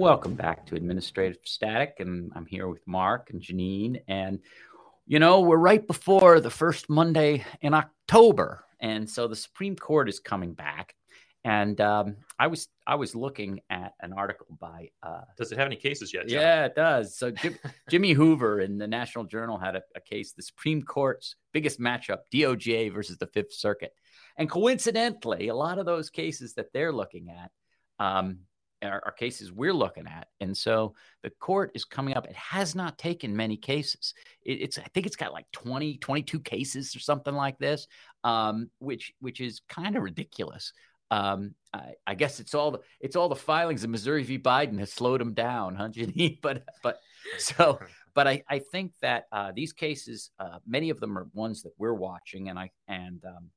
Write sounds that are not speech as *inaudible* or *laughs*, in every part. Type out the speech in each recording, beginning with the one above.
Welcome back to Administrative Static, and I'm here with Mark and Jenin. And you know, we're right before the first Monday in October, and so the Supreme Court is coming back. And um, I was I was looking at an article by. Uh, Does it have any cases yet? John? yeah, it does. So Jim, *laughs* Jimmy Hoover in the National Journal had a, a case, the Supreme Court's biggest matchup, DOJ versus the Fifth Circuit, and coincidentally, a lot of those cases that they're looking at. Um, are, are, cases we're looking at. And so the court is coming up. It has not taken many cases. It, it's, I think it's got like 20, 22 cases or something like this, um, which, which is kind of ridiculous. Um, I, I, guess it's all the, it's all the filings of Missouri v. Biden has slowed them down, huh, *laughs* Jenin? But, but so, *laughs* but I, I think that uh, these cases, uh, many of them are ones that we're watching, and I, and um,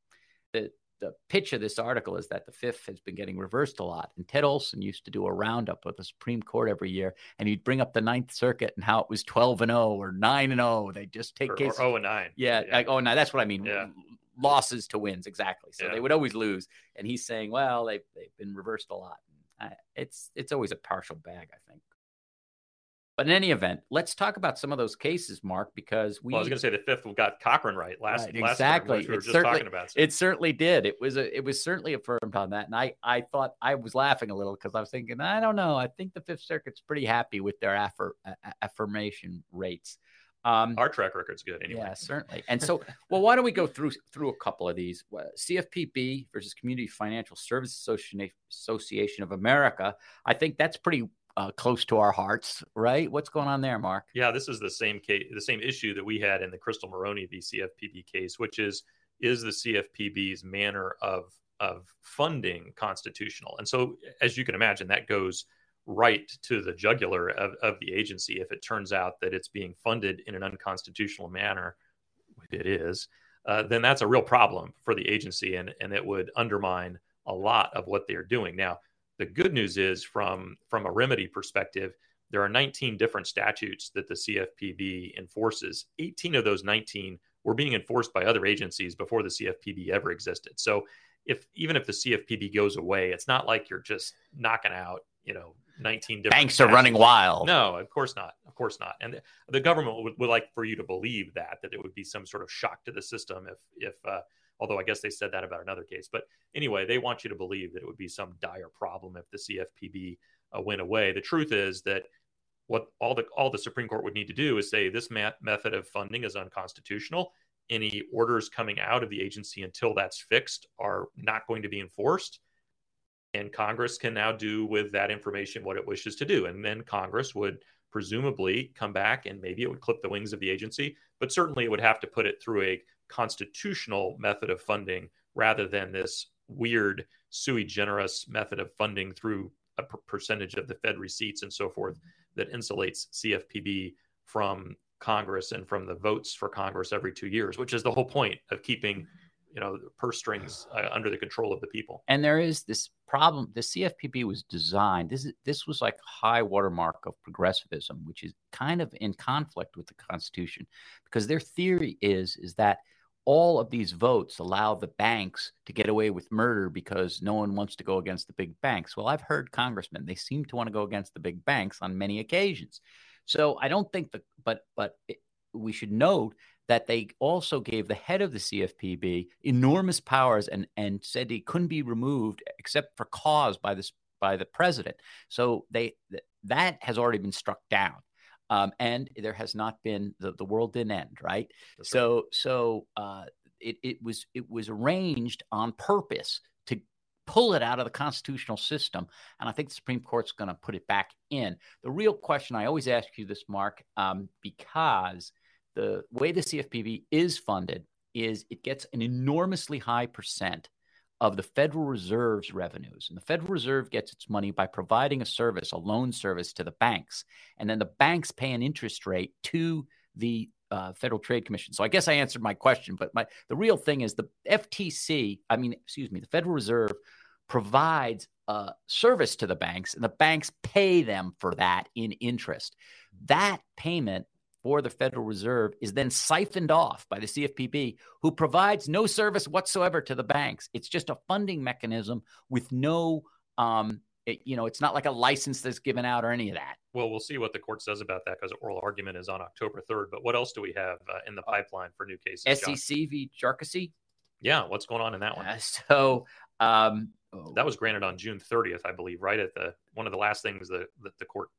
the, the pitch of this article is that the fifth has been getting reversed a lot. And Ted Olson used to do a roundup with the Supreme Court every year, and he'd bring up the Ninth Circuit and how it was twelve and zero or nine and zero. They just take or, cases. Or 0 and nine. Yeah, yeah. like oh nine. That's what I mean. Yeah. Losses to wins, exactly. So Yeah. they would always lose. And he's saying, well, they've they've been reversed a lot. Uh, it's it's always a partial bag, I think. But in any event, let's talk about some of those cases, Mark, because we Well, I was going to say the fifth got Cochrane right last Right, last exactly. which we were It just certainly- talking about. It certainly did. It was a, it was certainly affirmed on that, and I I thought I was laughing a little because I was thinking I don't know. I think the Fifth Circuit's pretty happy with their affir- affirmation rates. Um, Our track record's good anyway. yeah, certainly. And so, *laughs* well, why don't we go through through a couple of these? CFPB versus Community Financial Services Association Association of America. I think that's pretty uh, close to our hearts, right? What's going on there, Mark? Yeah, this is the same case, the same issue that we had in the Crystal Moroney v. CFPB case, which is is the CFPB's manner of of funding constitutional? And so, as you can imagine, that goes right to the jugular of, of the agency if it turns out that it's being funded in an unconstitutional manner, it is. Uh, then that's a real problem for the agency, and and it would undermine a lot of what they're doing now. The good news is, from from a remedy perspective, there are 19 different statutes that the CFPB enforces. 18 of those 19 were being enforced by other agencies before the CFPB ever existed. So, if even if the CFPB goes away, it's not like you're just knocking out, you know, 19 different Banks are running wild. No, of course not. Of course not. And the, the government would, would like for you to believe that that it would be some sort of shock to the system if if uh, although I guess they said that about another case. But anyway, they want you to believe that it would be some dire problem if the CFPB uh, went away. The truth is that what all the all the Supreme Court would need to do is say this method of funding is unconstitutional. Any orders coming out of the agency until that's fixed are not going to be enforced. And Congress can now do with that information what it wishes to do. And then Congress would presumably come back and maybe it would clip the wings of the agency, but certainly it would have to put it through a constitutional method of funding rather than this weird sui generis method of funding through a per- percentage of the Fed receipts and so forth that insulates CFPB from Congress and from the votes for Congress every two years, which is the whole point of keeping, you know, purse strings uh, under the control of the people. and there is this problem the cfpb was designed this is this was like high watermark of progressivism which is kind of in conflict with the constitution because their theory is is that all of these votes allow the banks to get away with murder because no one wants to go against the big banks well i've heard congressmen they seem to want to go against the big banks on many occasions so i don't think that but but it, we should note that they also gave the head of the CFPB enormous powers and and said he couldn't be removed except for cause by this by the president. So they that has already been struck down. Um, and there has not been the, the world didn't end, right? That's so so uh, it it was it was arranged on purpose to pull it out of the constitutional system, and I think the Supreme Court's going to put it back in. The real question I always ask you this, Mark, um, because the way the CFPB is funded is it gets an enormously high percent of the Federal Reserve's revenues. And the Federal Reserve gets its money by providing a service, a loan service to the banks. And then the banks pay an interest rate to the uh, Federal Trade Commission. So I guess I answered my question, but my the real thing is the FTC, I mean, excuse me, the Federal Reserve provides a service to the banks and the banks pay them for that in interest. That payment for the Federal Reserve is then siphoned off by the CFPB, who provides no service whatsoever to the banks. It's just a funding mechanism with no, um, it, you know, it's not like a license that's given out or any of that. Well, we'll see what the court says about that because the oral argument is on October 3rd. But what else do we have uh, in the pipeline for new cases? John? SEC v. Jarkesy. Yeah, what's going on in that one? Uh, so um, that was granted on June 30th, I believe, right at the one of the last things that, that the court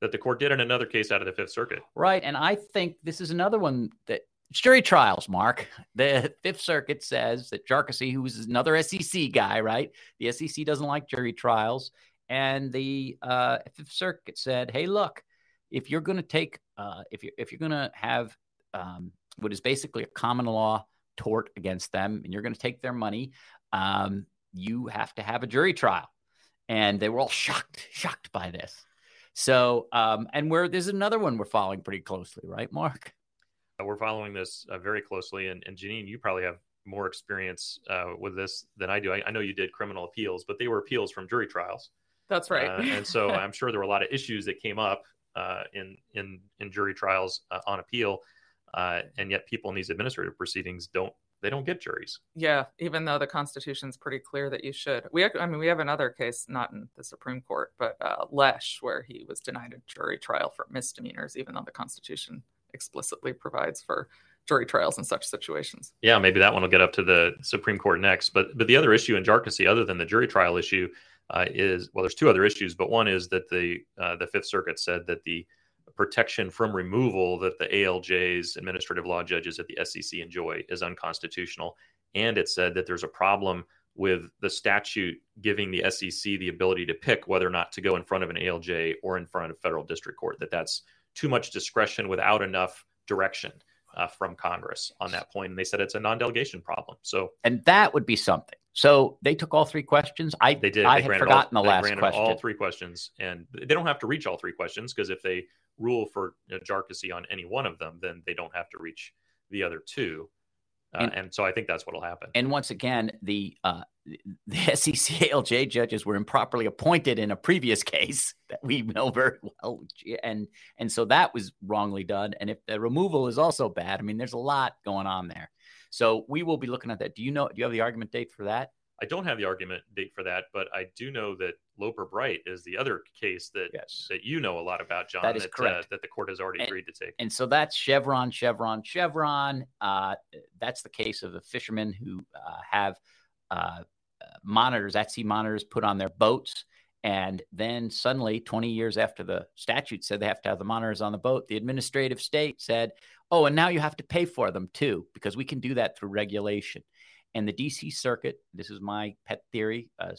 that the court did in another case out of the Fifth Circuit. Right. And I think this is another one that jury trials, Mark. The Fifth Circuit says that Jarkesy, who is another SEC guy, right? The SEC doesn't like jury trials. And the uh, Fifth Circuit said, hey, look, if you're going to take, uh, if, you're, if you're going to have um, what is basically a common law tort against them and you're going to take their money, um, you have to have a jury trial. And they were all shocked, shocked by this. So, um, and we're there's another one we're following pretty closely, right, Mark? Uh, we're following this uh, very closely, and, and Jenin, you probably have more experience uh, with this than I do. I, I, know you did criminal appeals, but they were appeals from jury trials. That's right. Uh, and so *laughs* I'm sure there were a lot of issues that came up uh, in in in jury trials uh, on appeal, and yet people in these administrative proceedings don't they don't get juries. Yeah, even though the Constitution's pretty clear that you should. We, I mean, we have another case, not in the Supreme Court, but uh, Lesh, where he was denied a jury trial for misdemeanors, even though the Constitution explicitly provides for jury trials in such situations. Yeah, maybe that one will get up to the Supreme Court next. But but the other issue in Jarkesy, other than the jury trial issue, uh, is well, there's two other issues, but one is that the uh, the Fifth Circuit said that the protection from removal that the ALJs, administrative law judges at the SEC enjoy, is unconstitutional. And it said that there's a problem with the statute giving the SEC the ability to pick whether or not to go in front of an ALJ or in front of federal district court. That that's too much discretion without enough direction uh, from Congress on that point. And they said it's a non-delegation problem. So, and that would be something. So they took all three questions. I they did. I they had forgotten all, the last question. All three questions, and they don't have to reach all three questions because if they rule for you know, on any one of them, then they don't have to reach the other two. Uh, and, and, so I think that's what will happen. And once again, the uh, the *laughs* SEC ALJ judges were improperly appointed in a previous case *laughs* that we know very well, and and so that was wrongly done. And if the removal is also bad, I mean, there's a lot going on there. So we will be looking at that. Do you know? Do you have the argument date for that? I don't have the argument date for that, but I do know that Loper Bright is the other case that yes. that you know a lot about, John. That is that, uh, correct. Uh, that the court has already and, agreed to take. And so that's Chevron, Chevron, Chevron. Uh, that's the case of the fishermen who uh, have uh, monitors, at sea monitors, put on their boats. And then suddenly, 20 years after the statute said they have to have the monitors on the boat, the administrative state said, oh, and now you have to pay for them too, because we can do that through regulation. And the DC Circuit, this is my pet theory, uh,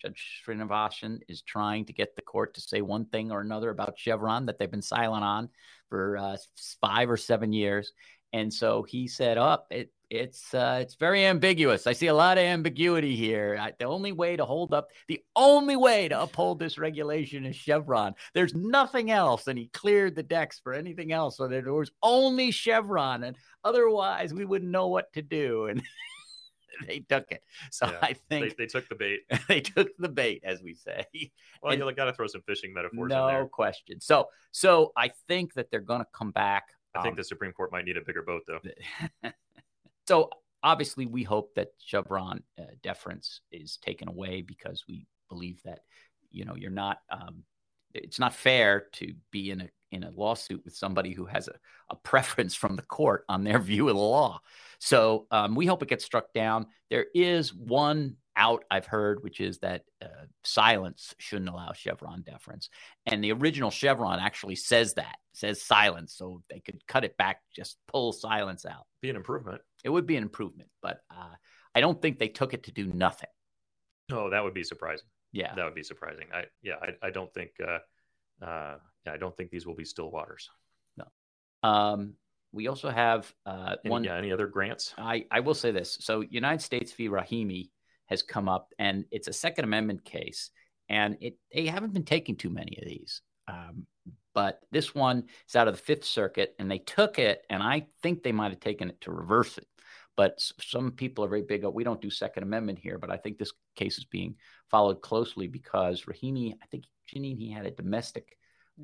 Judge Srinivasan is trying to get the court to say one thing or another about Chevron that they've been silent on for uh, five or seven years. And so he said, "Up, oh, it, it's uh, it's very ambiguous. I see a lot of ambiguity here. I, the only way to hold up, the only way to uphold this regulation is Chevron. There's nothing else." And he cleared the decks for anything else, so there was only Chevron, and otherwise we wouldn't know what to do. And *laughs* *laughs* they took it. So yeah, I think they, they, took the bait. *laughs* they took the bait, as we say. *laughs* Well, and, you got to throw some fishing metaphors no in there. question. So, so I think that they're going to come back. I think um, the Supreme Court might need a bigger boat, though. so obviously, we hope that Chevron uh, deference is taken away because we believe that you know you're not. Um, it's not fair to be in a in a lawsuit with somebody who has a, a preference from the court on their *laughs* view of the law. So um, we hope it gets struck down. There is one out I've heard, which is that uh, silence shouldn't allow Chevron deference. And the original Chevron actually says that, says silence. So they could cut it back, just pull silence out. Be an improvement. It would be an improvement, but uh, I don't think they took it to do nothing. No, that would be surprising. Yeah, that would be surprising. I yeah, I, I don't think uh, uh, I don't think these will be still waters. No. Um, we also have uh, any, one. Yeah, any other grants? I, I will say this. So, United States v. Rahimi has come up, and it's a Second Amendment case, and it they haven't been taking too many of these. Um, but this one is out of the Fifth Circuit, and they took it, and I think they might have taken it to reverse it. But some people are very big. We don't do Second Amendment here, but I think this case is being followed closely because Rahimi, I think Jenin, he had a domestic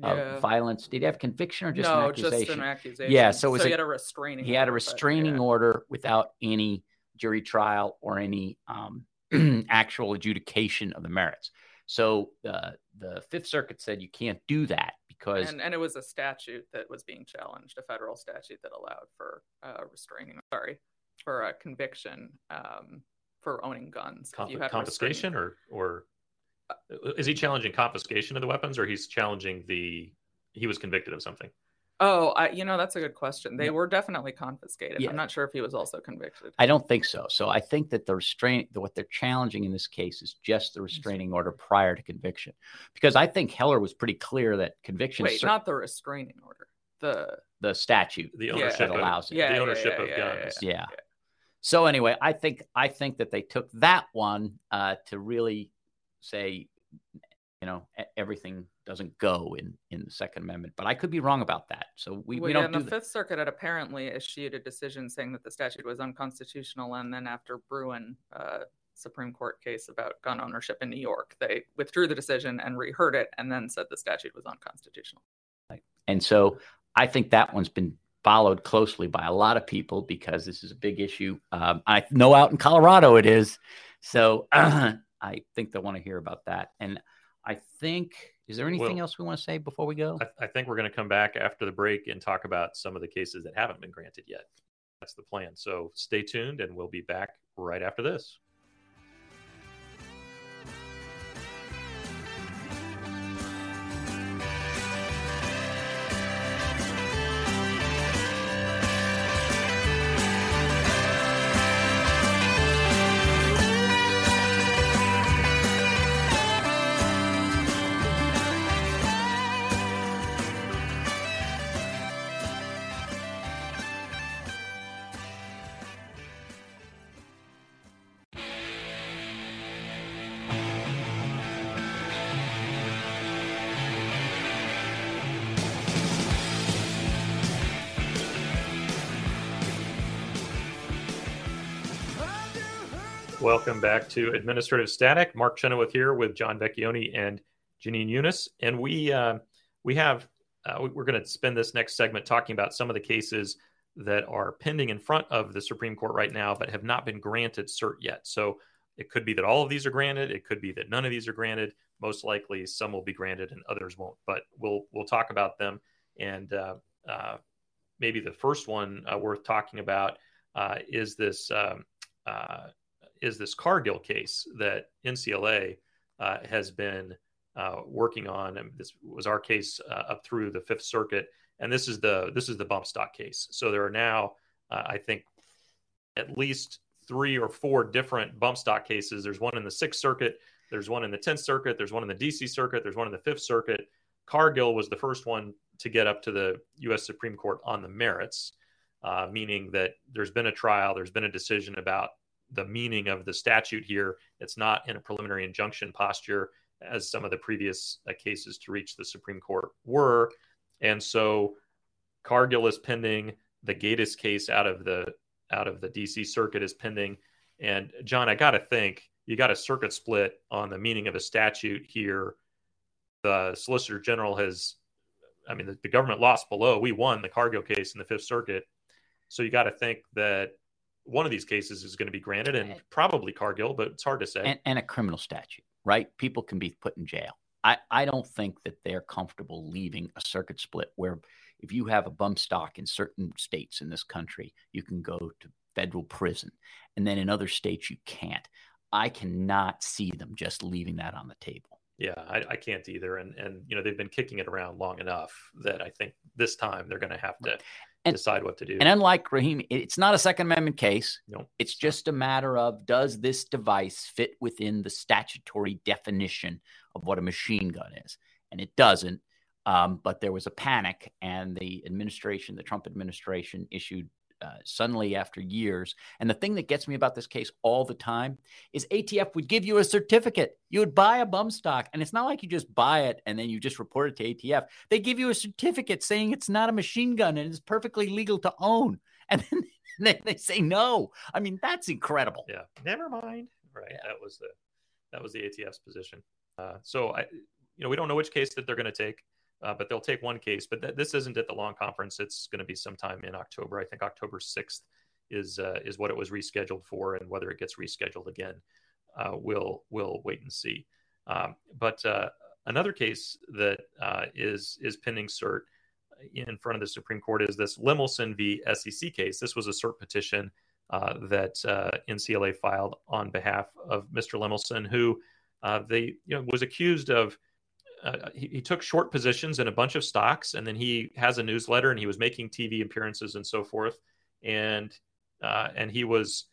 uh, violence. Did he have conviction or just no, an accusation? just an accusation. Yeah, so, so he had a restraining. He had a restraining but, yeah. order without any jury trial or any um, *clears throat* actual adjudication of the merits. So uh, the Fifth Circuit said you can't do that because and, and, it was a statute that was being challenged, a federal statute that allowed for uh, restraining. Sorry, for a conviction um, for owning guns. confiscation or or is he challenging confiscation of the weapons or he's challenging the he was convicted of something? Oh, I, you know that's a good question. They were definitely confiscated. Yeah. I'm not sure if he was also convicted. I don't think so. So I think that the restraint, what they're challenging in this case, is just the restraining order prior to conviction, because I think Heller was pretty clear that conviction. Wait, not the restraining order. The the statute, the ownership yeah. allows it. Yeah, the ownership yeah, of guns. Yeah. So anyway, I think I think that they took that one uh, to really say, you know, everything doesn't go in in the Second Amendment. But I could be wrong about that. So we, well, we don't. Yeah, do the Fifth Circuit had apparently issued a decision saying that the statute was unconstitutional, and then after Bruen Uh, Supreme Court case about gun ownership in New York. They withdrew the decision and reheard it and then said the statute was unconstitutional. And so I think that one's been followed closely by a lot of people because this is a big issue. Um, I know out in Colorado it is. So uh, *clears throat* I think they'll want to hear about that. And I think, is there anything well, else we want to say before we go? I, I think we're going to come back after the break and talk about some of the cases that haven't been granted yet. That's the plan. So stay tuned and we'll be back right after this. Welcome back to Administrative Static. Mark Chenoweth here with John Vecchione and Jenin Younes, and we uh, we have uh, we're going to spend this next segment talking about some of the cases that are pending in front of the Supreme Court right now, but have not been granted cert yet. So it could be that all of these are granted. It could be that none of these are granted. Most likely, some will be granted and others won't. But we'll we'll talk about them. And uh, uh maybe the first one uh, worth talking about uh, is this um, is this Cargill case that NCLA uh, has been uh, working on. And this was our case uh, up through the Fifth Circuit, and this is the this is the bump stock case. So there are now, uh, I think, at least three or four different bump stock cases. There's one in the Sixth Circuit. There's one in the Tenth Circuit. There's one in the D.C. Circuit. There's one in the Fifth Circuit. Cargill was the first one to get up to the U.S. Supreme Court on the merits, uh, meaning that there's been a trial, there's been a decision about the meaning of the statute here. It's not in a preliminary injunction posture as some of the previous uh, cases to reach the Supreme Court were. And so Cargill is pending. The Guedes case out of the out of the DC circuit is pending. And John, I got to think you got a circuit split on the meaning of a statute here. The Solicitor General has, I mean, the, the government lost below. We won the Cargill case in the Fifth Circuit. So you got to think that one of these cases is going to be granted and probably Cargill, but it's hard to say. And, and, a criminal statute, right? People can be put in jail. I, I don't think that they're comfortable leaving a circuit split where if you have a bump stock in certain states in this country, you can go to federal prison. And then in other states, you can't. I cannot see them just leaving that on the table. Yeah, I, I, can't either. And and you know they've been kicking it around long enough that I think this time they're going to have to and, decide what to do. And unlike Rahimi, it's not a Second Amendment case. No, it's just a matter of does this device fit within the statutory definition of what a machine gun is, and it doesn't. Um, but there was a panic, and the administration, the Trump administration, issued uh, suddenly after years. And the thing that gets me about this case all the time is ATF would give you a certificate. You would buy a bump stock, and it's not like you just buy it and then you just report it to ATF. They give you a certificate saying it's not a machine gun and it's perfectly legal to own. *laughs* And then they, they say no. I mean, that's incredible. Yeah, never mind. Right, yeah. that was the that was the ATF's position. Uh, so I, you know, we don't know which case that they're going to take uh, but they'll take one case. But th- this isn't at the long conference. It's going to be sometime in October. I think October 6th is uh, is what it was rescheduled for, and whether it gets rescheduled again, uh, we'll we'll wait and see. Um, but uh, another case that uh, is is pending cert in front of the Supreme Court is this Lemelson v. SEC case. This was a cert petition uh, that NCLA filed on behalf of Mr. Lemelson, who they you know was accused of uh, he, he, took short positions in a bunch of stocks, and then he has a newsletter, and he was making TV appearances and so forth, and uh, and he was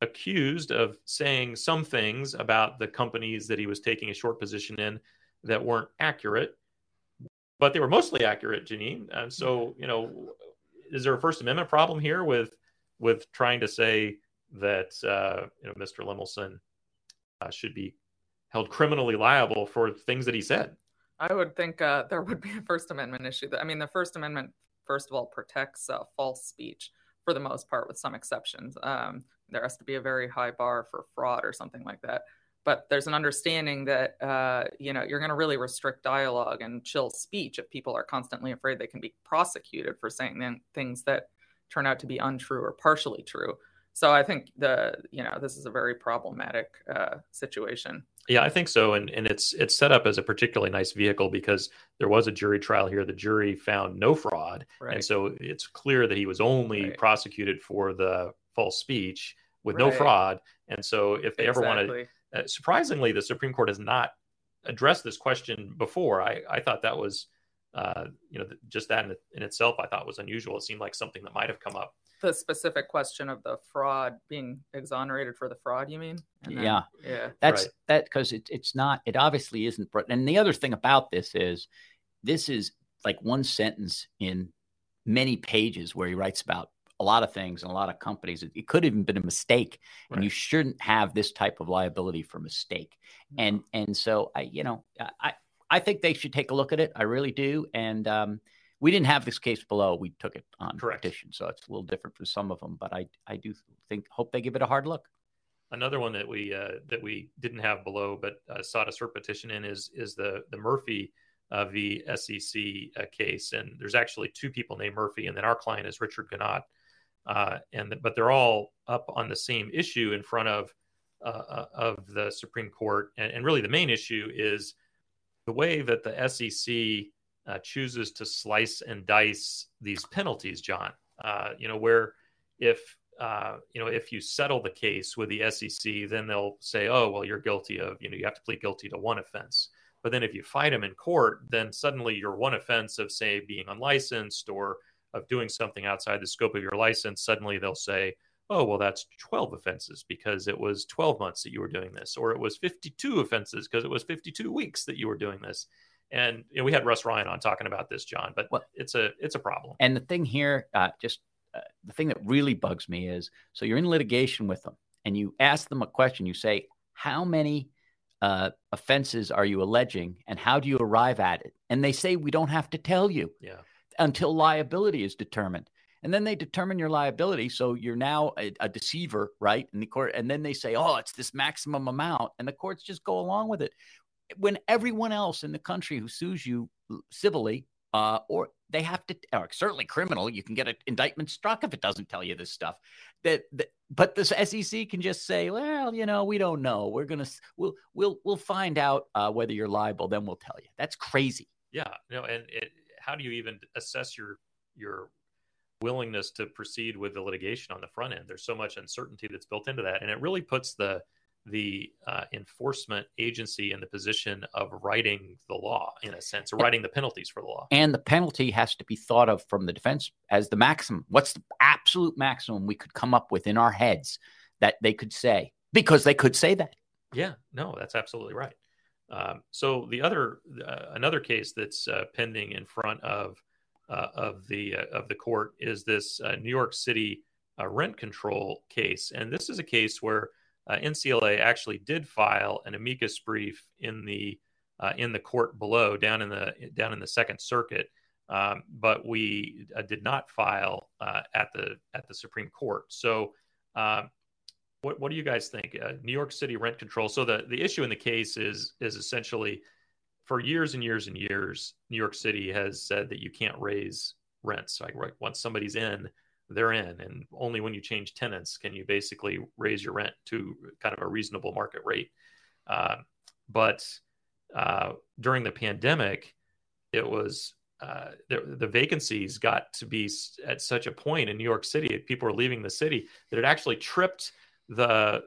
accused of saying some things about the companies that he was taking a short position in that weren't accurate, but they were mostly accurate, Jenin. And so, you know, is there a First Amendment problem here with with trying to say that uh, you know Mr. Lemelson uh, should be held criminally liable for things that he said. I would think uh, there would be a First Amendment issue. I mean, the First Amendment, first of all, protects uh, false speech for the most part, with some exceptions. Um, there has to be a very high bar for fraud or something like that. But there's an understanding that uh, you know you're going to really restrict dialogue and chill speech if people are constantly afraid they can be prosecuted for saying things that turn out to be untrue or partially true. So I think the you know this is a very problematic uh, situation. Yeah, I think so, and and it's it's set up as a particularly nice vehicle because there was a jury trial here. The jury found no fraud, right. and so it's clear that he was only right. prosecuted for the false speech with right. no fraud. And so, if they exactly. ever want to, uh, surprisingly, the Supreme Court has not addressed this question before. I I thought that was, uh, you know, just that in, in itself, I thought was unusual. It seemed like something that might have come up the specific question of the fraud being exonerated for the fraud you mean? Then, yeah. yeah. That's right. that because it, it's not it obviously isn't and the other thing about this is this is like one sentence in many pages where he writes about a lot of things and a lot of companies. It, it could have even been a mistake right. and you shouldn't have this type of liability for mistake. No. and and so i you know i i think they should take a look at it. I really do. And um we didn't have this case below. We took it on Correct. petition, so it's a little different for some of them. But I, I do think hope they give it a hard look. Another one that we uh, that we didn't have below, but uh, sought a cert petition in is is the the Murphy uh, v SEC uh, case, and there's actually two people named Murphy, and then our client is Richard Gounaud, uh, and the, but they're all up on the same issue in front of uh, of the Supreme Court, and, and really the main issue is the way that the SEC uh, chooses to slice and dice these penalties, John. Uh, you know, where if uh, you know if you settle the case with the SEC, then they'll say, "Oh, well, you're guilty of you know you have to plead guilty to one offense." But then if you fight them in court, then suddenly your one offense of say being unlicensed or of doing something outside the scope of your license, suddenly they'll say, oh, well, that's 12 offenses because it was 12 months that you were doing this, or it was 52 offenses because it was 52 weeks that you were doing this. And you know, we had Russ Ryan on talking about this, John, but well, it's a it's a problem. And the thing here, uh, just uh, the thing that really bugs me is, so you're in litigation with them, and you ask them a question. You say, "How many uh, offenses are you alleging, and how do you arrive at it?" And they say, "We don't have to tell you yeah. until liability is determined." And then they determine your liability, so you're now a, a deceiver, right? in the court, and then they say, "Oh, it's this maximum amount," and the courts just go along with it when everyone else in the country who sues you civilly uh, or they have to, or certainly criminal, you can get an indictment struck if it doesn't tell you this stuff. That, that, but the SEC can just say, well, you know, we don't know. We're gonna, we'll, we'll, we'll find out uh, whether you're liable. Then we'll tell you. That's crazy. Yeah. No. And it, how do you even assess your your willingness to proceed with the litigation on the front end? There's so much uncertainty that's built into that, and it really puts the the uh, enforcement agency in the position of writing the law in a sense or writing the penalties for the law. And the penalty has to be thought of from the defense as the maximum. What's the absolute maximum we could come up with in our heads that they could say? Because they could say that. Yeah. No that's absolutely right. Um, so the other uh, another case that's uh, pending in front of uh, of the uh, of the court is this uh, New York City uh, rent control case, and this is a case where uh, NCLA actually did file an amicus brief in the in the court below, down in the down in the Second Circuit, um, but we did not file at the at the Supreme Court. So. Um, what, what do you guys think? New York City rent control. So the, the issue in the case is is essentially for years and years and years, New York City has said that you can't raise rents. Like once somebody's in, they're in, and only when you change tenants can you basically raise your rent to kind of a reasonable market rate. Uh, but uh, during the pandemic, it was uh, the, the, vacancies got to be at such a point in New York City, people were leaving the city that it actually tripped the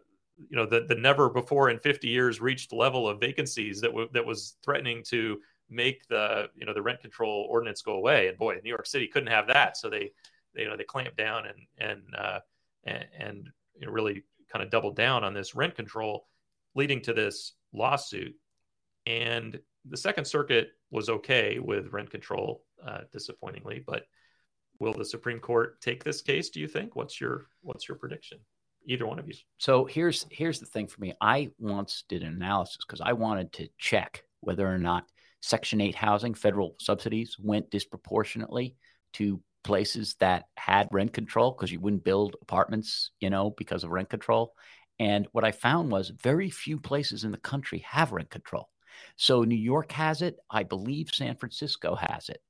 you know the the never before in 50 years reached level of vacancies that w- that was threatening to make the you know the rent control ordinance go away and boy new york city couldn't have that so they, they you know they clamped down and and uh, and, and you know, really kind of doubled down on this rent control leading to this lawsuit and the second circuit was okay with rent control uh, disappointingly but will the supreme court take this case do you think what's your what's your prediction either one of you. So here's here's the thing for me. I once did an analysis because I wanted to check whether or not Section 8 housing, federal subsidies, went disproportionately to places that had rent control because you wouldn't build apartments, you know, because of rent control. And what I found was very few places in the country have rent control. So New York has it. I believe San Francisco has it.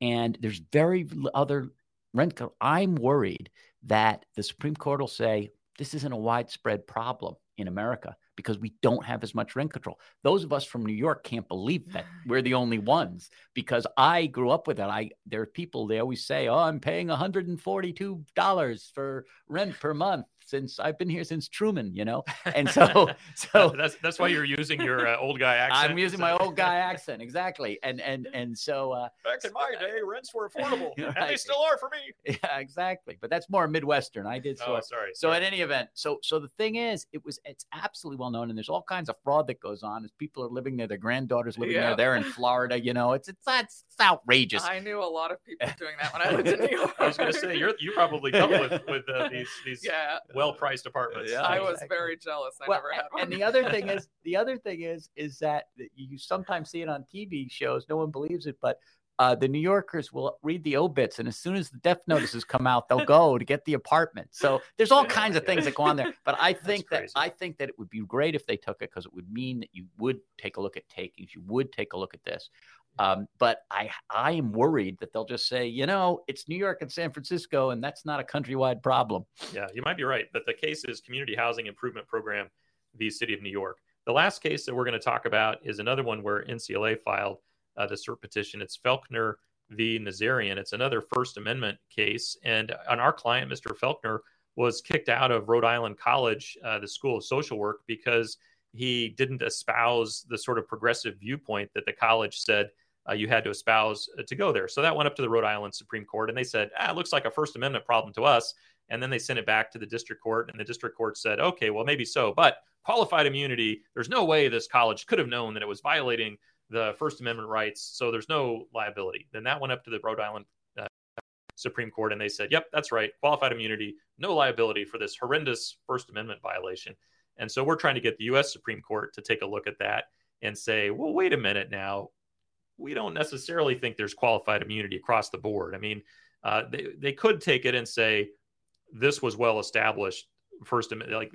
And there's very other rent. control. I'm worried that the Supreme Court will say, this isn't a widespread problem in America because we don't have as much rent control. Those of us from New York can't believe that *sighs* we're the only ones because I grew up with it. I there are people they always say, "Oh, I'm paying $142 for rent per month." Since I've been here since Truman, you know. *laughs* And so, *laughs* so that's that's why you're using your uh, old guy *laughs* accent. I'm using my old guy accent exactly. And and and so uh, back in my day, rents were affordable, right. and they still are for me. Yeah, exactly. But that's more Midwestern. I did so. Oh, sorry. So at any event, so so the thing is, it was it's absolutely well known, and there's all kinds of fraud that goes on as people are living there, their granddaughters living yeah. there. They're in Florida, you know. It's it's that's it's outrageous. I knew a lot of people doing that when I lived in New York. I was going to say you're you probably dealt with with uh, these these yeah. Well priced apartments. Yeah, I was very jealous. I well, never had one. And the other thing *laughs* is, the other thing is, is that you sometimes see it on TV shows. No one believes it, but uh, the New Yorkers will read the obits, and as soon as the death notices come out, they'll go to get the apartment. So there's all *laughs* kinds of things that go on there. But I think that I think that it would be great if they took it because it would mean that you would take a look at takings, you would take a look at this. Um, but I I am worried that they'll just say, you know, it's New York and San Francisco, and that's not a countrywide problem. Yeah, you might be right. But the case is Community Housing Improvement Program v. City of New York. The last case that we're going to talk about is another one where NCLA filed uh, the cert petition. It's Felkner v. Nazarian. It's another First Amendment case, and on our client, Mr. Felkner, was kicked out of Rhode Island College, uh, the School of Social Work, because he didn't espouse the sort of progressive viewpoint that the college said uh, you had to espouse uh, to go there. So that went up to the Rhode Island Supreme Court, and they said, ah, it looks like a First Amendment problem to us. And then they sent it back to the district court, and the district court said, okay, well, maybe so. But qualified immunity, there's no way this college could have known that it was violating the First Amendment rights. So there's no liability. Then that went up to the Rhode Island uh, Supreme Court, and they said, yep, that's right. Qualified immunity, no liability for this horrendous First Amendment violation. And so we're trying to get the U.S. Supreme Court to take a look at that and say, well, wait a minute now we don't necessarily think there's qualified immunity across the board. I mean, uh, they they could take it and say this was well established First Amendment. Like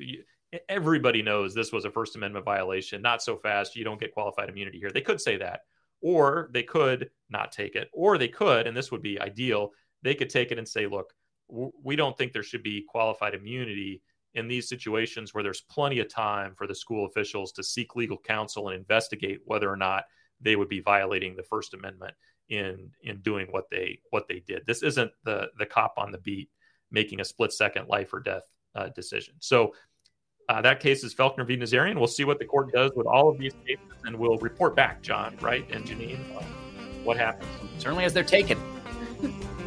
everybody knows this was a First Amendment violation. Not so fast. You don't get qualified immunity here. They could say that, or they could not take it, or they could, and this would be ideal. They could take it and say, look, we don't think there should be qualified immunity in these situations where there's plenty of time for the school officials to seek legal counsel and investigate whether or not they would be violating the First Amendment in in doing what they what they did. This isn't the the cop on the beat making a split second life or death uh, decision. So uh, that case is Felkner v. Nazarian. We'll see what the court does with all of these cases, and we'll report back, John, right, and Jenin, what happens. Certainly as they're taken. *laughs*